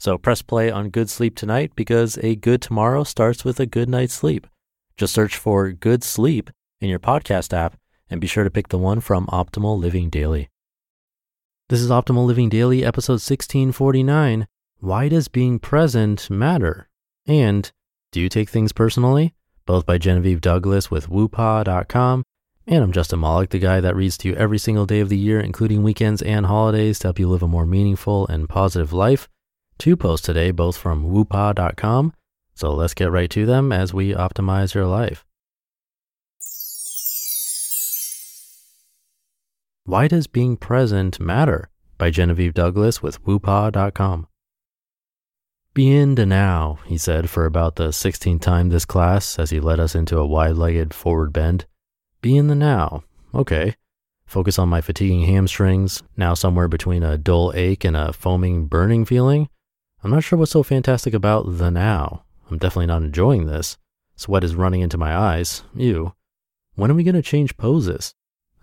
So press play on Good Sleep tonight because a good tomorrow starts with a good night's sleep. Just search for Good Sleep in your podcast app and be sure to pick the one from Optimal Living Daily. This is Optimal Living Daily, episode 1649. Why does being present matter? And do you take things personally? Both by Genevieve Douglas with woopa.com. And I'm Justin Malik, the guy that reads to you every single day of the year, including weekends and holidays, to help you live a more meaningful and positive life two posts today, both from woopa.com. So let's get right to them as we optimize your life. Why Does Being Present Matter? by Genevieve Douglas with woopa.com. Be in the now, he said for about the 16th time this class as he led us into a wide legged forward bend. Be in the now. Okay. Focus on my fatiguing hamstrings, now somewhere between a dull ache and a foaming burning feeling. I'm not sure what's so fantastic about the now. I'm definitely not enjoying this. Sweat is running into my eyes. Ew. When are we going to change poses?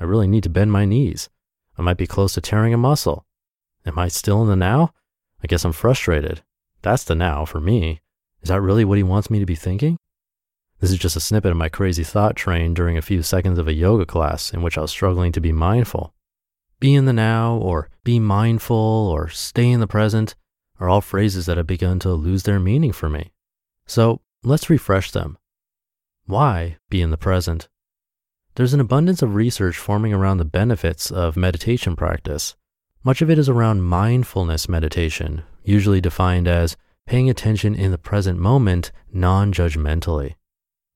I really need to bend my knees. I might be close to tearing a muscle. Am I still in the now? I guess I'm frustrated. That's the now for me. Is that really what he wants me to be thinking? This is just a snippet of my crazy thought train during a few seconds of a yoga class in which I was struggling to be mindful. Be in the now, or be mindful, or stay in the present are all phrases that have begun to lose their meaning for me. So let's refresh them. Why be in the present? There's an abundance of research forming around the benefits of meditation practice. Much of it is around mindfulness meditation, usually defined as paying attention in the present moment non judgmentally.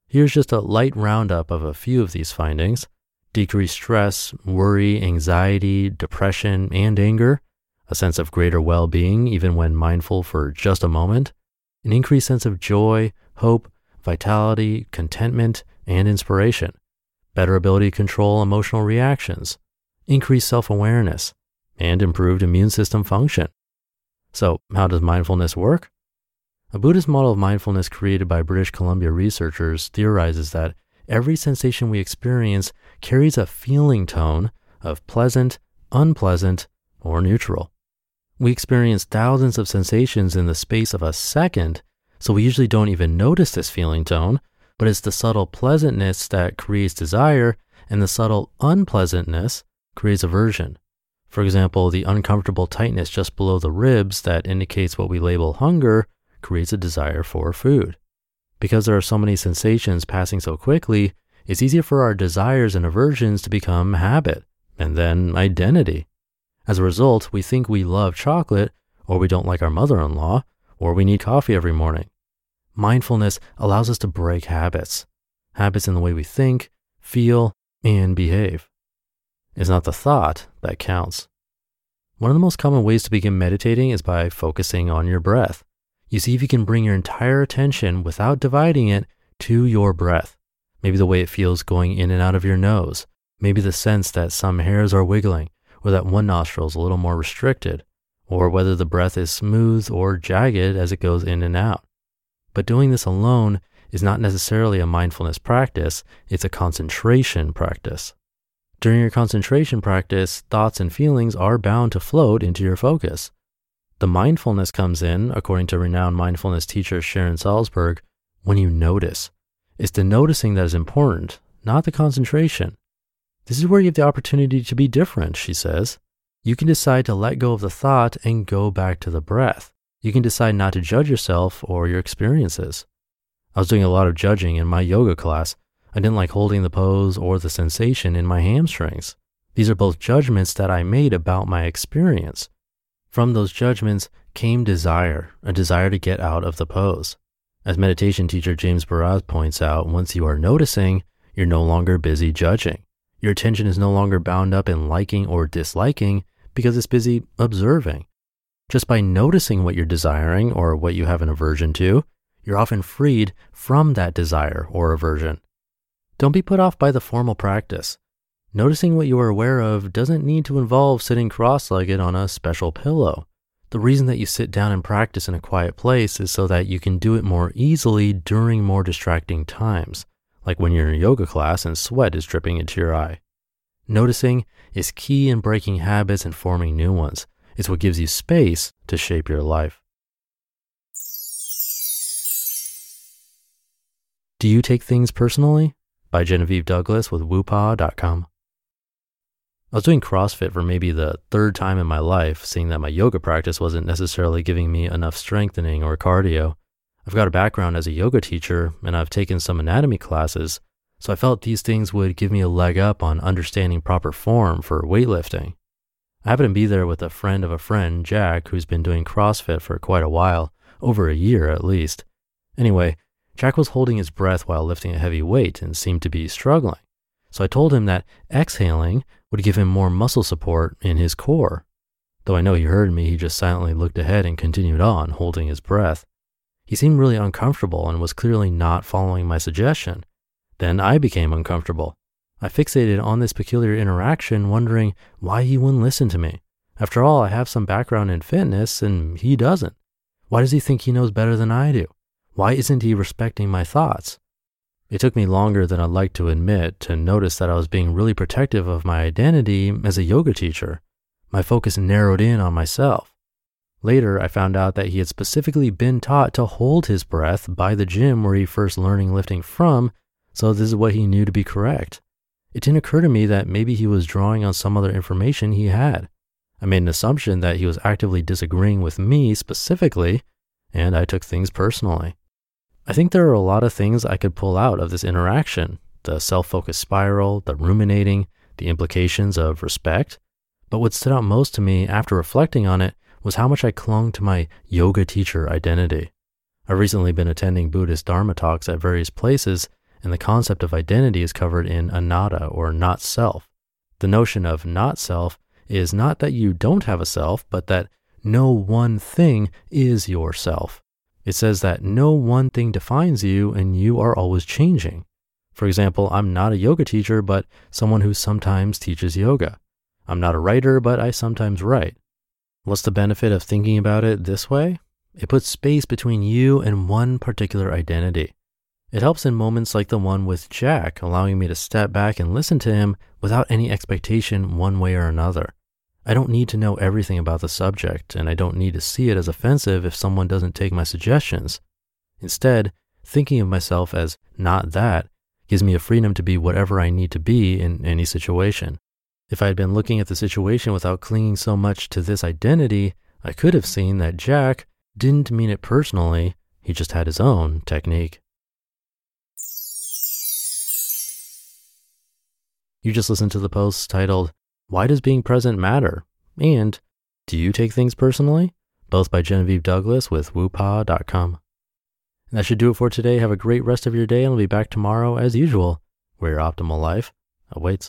Here's just a light roundup of a few of these findings decreased stress, worry, anxiety, depression, and anger, a sense of greater well being, even when mindful for just a moment, an increased sense of joy, hope, vitality, contentment, and inspiration, better ability to control emotional reactions, increased self awareness, and improved immune system function. So, how does mindfulness work? A Buddhist model of mindfulness created by British Columbia researchers theorizes that every sensation we experience carries a feeling tone of pleasant, unpleasant, or neutral. We experience thousands of sensations in the space of a second, so we usually don't even notice this feeling tone, but it's the subtle pleasantness that creates desire, and the subtle unpleasantness creates aversion. For example, the uncomfortable tightness just below the ribs that indicates what we label hunger creates a desire for food. Because there are so many sensations passing so quickly, it's easier for our desires and aversions to become habit and then identity. As a result, we think we love chocolate, or we don't like our mother in law, or we need coffee every morning. Mindfulness allows us to break habits, habits in the way we think, feel, and behave. It's not the thought that counts. One of the most common ways to begin meditating is by focusing on your breath. You see if you can bring your entire attention without dividing it to your breath. Maybe the way it feels going in and out of your nose. Maybe the sense that some hairs are wiggling or that one nostril is a little more restricted, or whether the breath is smooth or jagged as it goes in and out. But doing this alone is not necessarily a mindfulness practice, it's a concentration practice. During your concentration practice, thoughts and feelings are bound to float into your focus. The mindfulness comes in, according to renowned mindfulness teacher Sharon Salzberg, when you notice. It's the noticing that is important, not the concentration. This is where you have the opportunity to be different, she says. You can decide to let go of the thought and go back to the breath. You can decide not to judge yourself or your experiences. I was doing a lot of judging in my yoga class. I didn't like holding the pose or the sensation in my hamstrings. These are both judgments that I made about my experience. From those judgments came desire, a desire to get out of the pose. As meditation teacher James Baraz points out, once you are noticing, you're no longer busy judging. Your attention is no longer bound up in liking or disliking because it's busy observing. Just by noticing what you're desiring or what you have an aversion to, you're often freed from that desire or aversion. Don't be put off by the formal practice. Noticing what you are aware of doesn't need to involve sitting cross legged on a special pillow. The reason that you sit down and practice in a quiet place is so that you can do it more easily during more distracting times, like when you're in a yoga class and sweat is dripping into your eye. Noticing is key in breaking habits and forming new ones. It's what gives you space to shape your life. Do you take things personally? By Genevieve Douglas with woopaw.com. I was doing CrossFit for maybe the third time in my life, seeing that my yoga practice wasn't necessarily giving me enough strengthening or cardio. I've got a background as a yoga teacher and I've taken some anatomy classes, so I felt these things would give me a leg up on understanding proper form for weightlifting. I happened to be there with a friend of a friend, Jack, who's been doing CrossFit for quite a while, over a year at least. Anyway, Jack was holding his breath while lifting a heavy weight and seemed to be struggling. So I told him that exhaling would give him more muscle support in his core. Though I know he heard me, he just silently looked ahead and continued on, holding his breath. He seemed really uncomfortable and was clearly not following my suggestion. Then I became uncomfortable. I fixated on this peculiar interaction, wondering why he wouldn't listen to me. After all, I have some background in fitness and he doesn't. Why does he think he knows better than I do? Why isn't he respecting my thoughts? It took me longer than I'd like to admit to notice that I was being really protective of my identity as a yoga teacher. My focus narrowed in on myself. Later, I found out that he had specifically been taught to hold his breath by the gym where he first learning lifting from, so this is what he knew to be correct. It didn't occur to me that maybe he was drawing on some other information he had. I made an assumption that he was actively disagreeing with me specifically, and I took things personally. I think there are a lot of things I could pull out of this interaction the self focused spiral, the ruminating, the implications of respect. But what stood out most to me after reflecting on it was how much I clung to my yoga teacher identity. I've recently been attending Buddhist Dharma talks at various places, and the concept of identity is covered in anatta or not self. The notion of not self is not that you don't have a self, but that no one thing is yourself. It says that no one thing defines you and you are always changing. For example, I'm not a yoga teacher, but someone who sometimes teaches yoga. I'm not a writer, but I sometimes write. What's the benefit of thinking about it this way? It puts space between you and one particular identity. It helps in moments like the one with Jack, allowing me to step back and listen to him without any expectation one way or another. I don't need to know everything about the subject, and I don't need to see it as offensive if someone doesn't take my suggestions. Instead, thinking of myself as not that gives me a freedom to be whatever I need to be in any situation. If I had been looking at the situation without clinging so much to this identity, I could have seen that Jack didn't mean it personally, he just had his own technique. You just listened to the post titled why Does Being Present Matter? And Do You Take Things Personally? Both by Genevieve Douglas with woopaw.com. And that should do it for today. Have a great rest of your day, and I'll be back tomorrow as usual, where your optimal life awaits.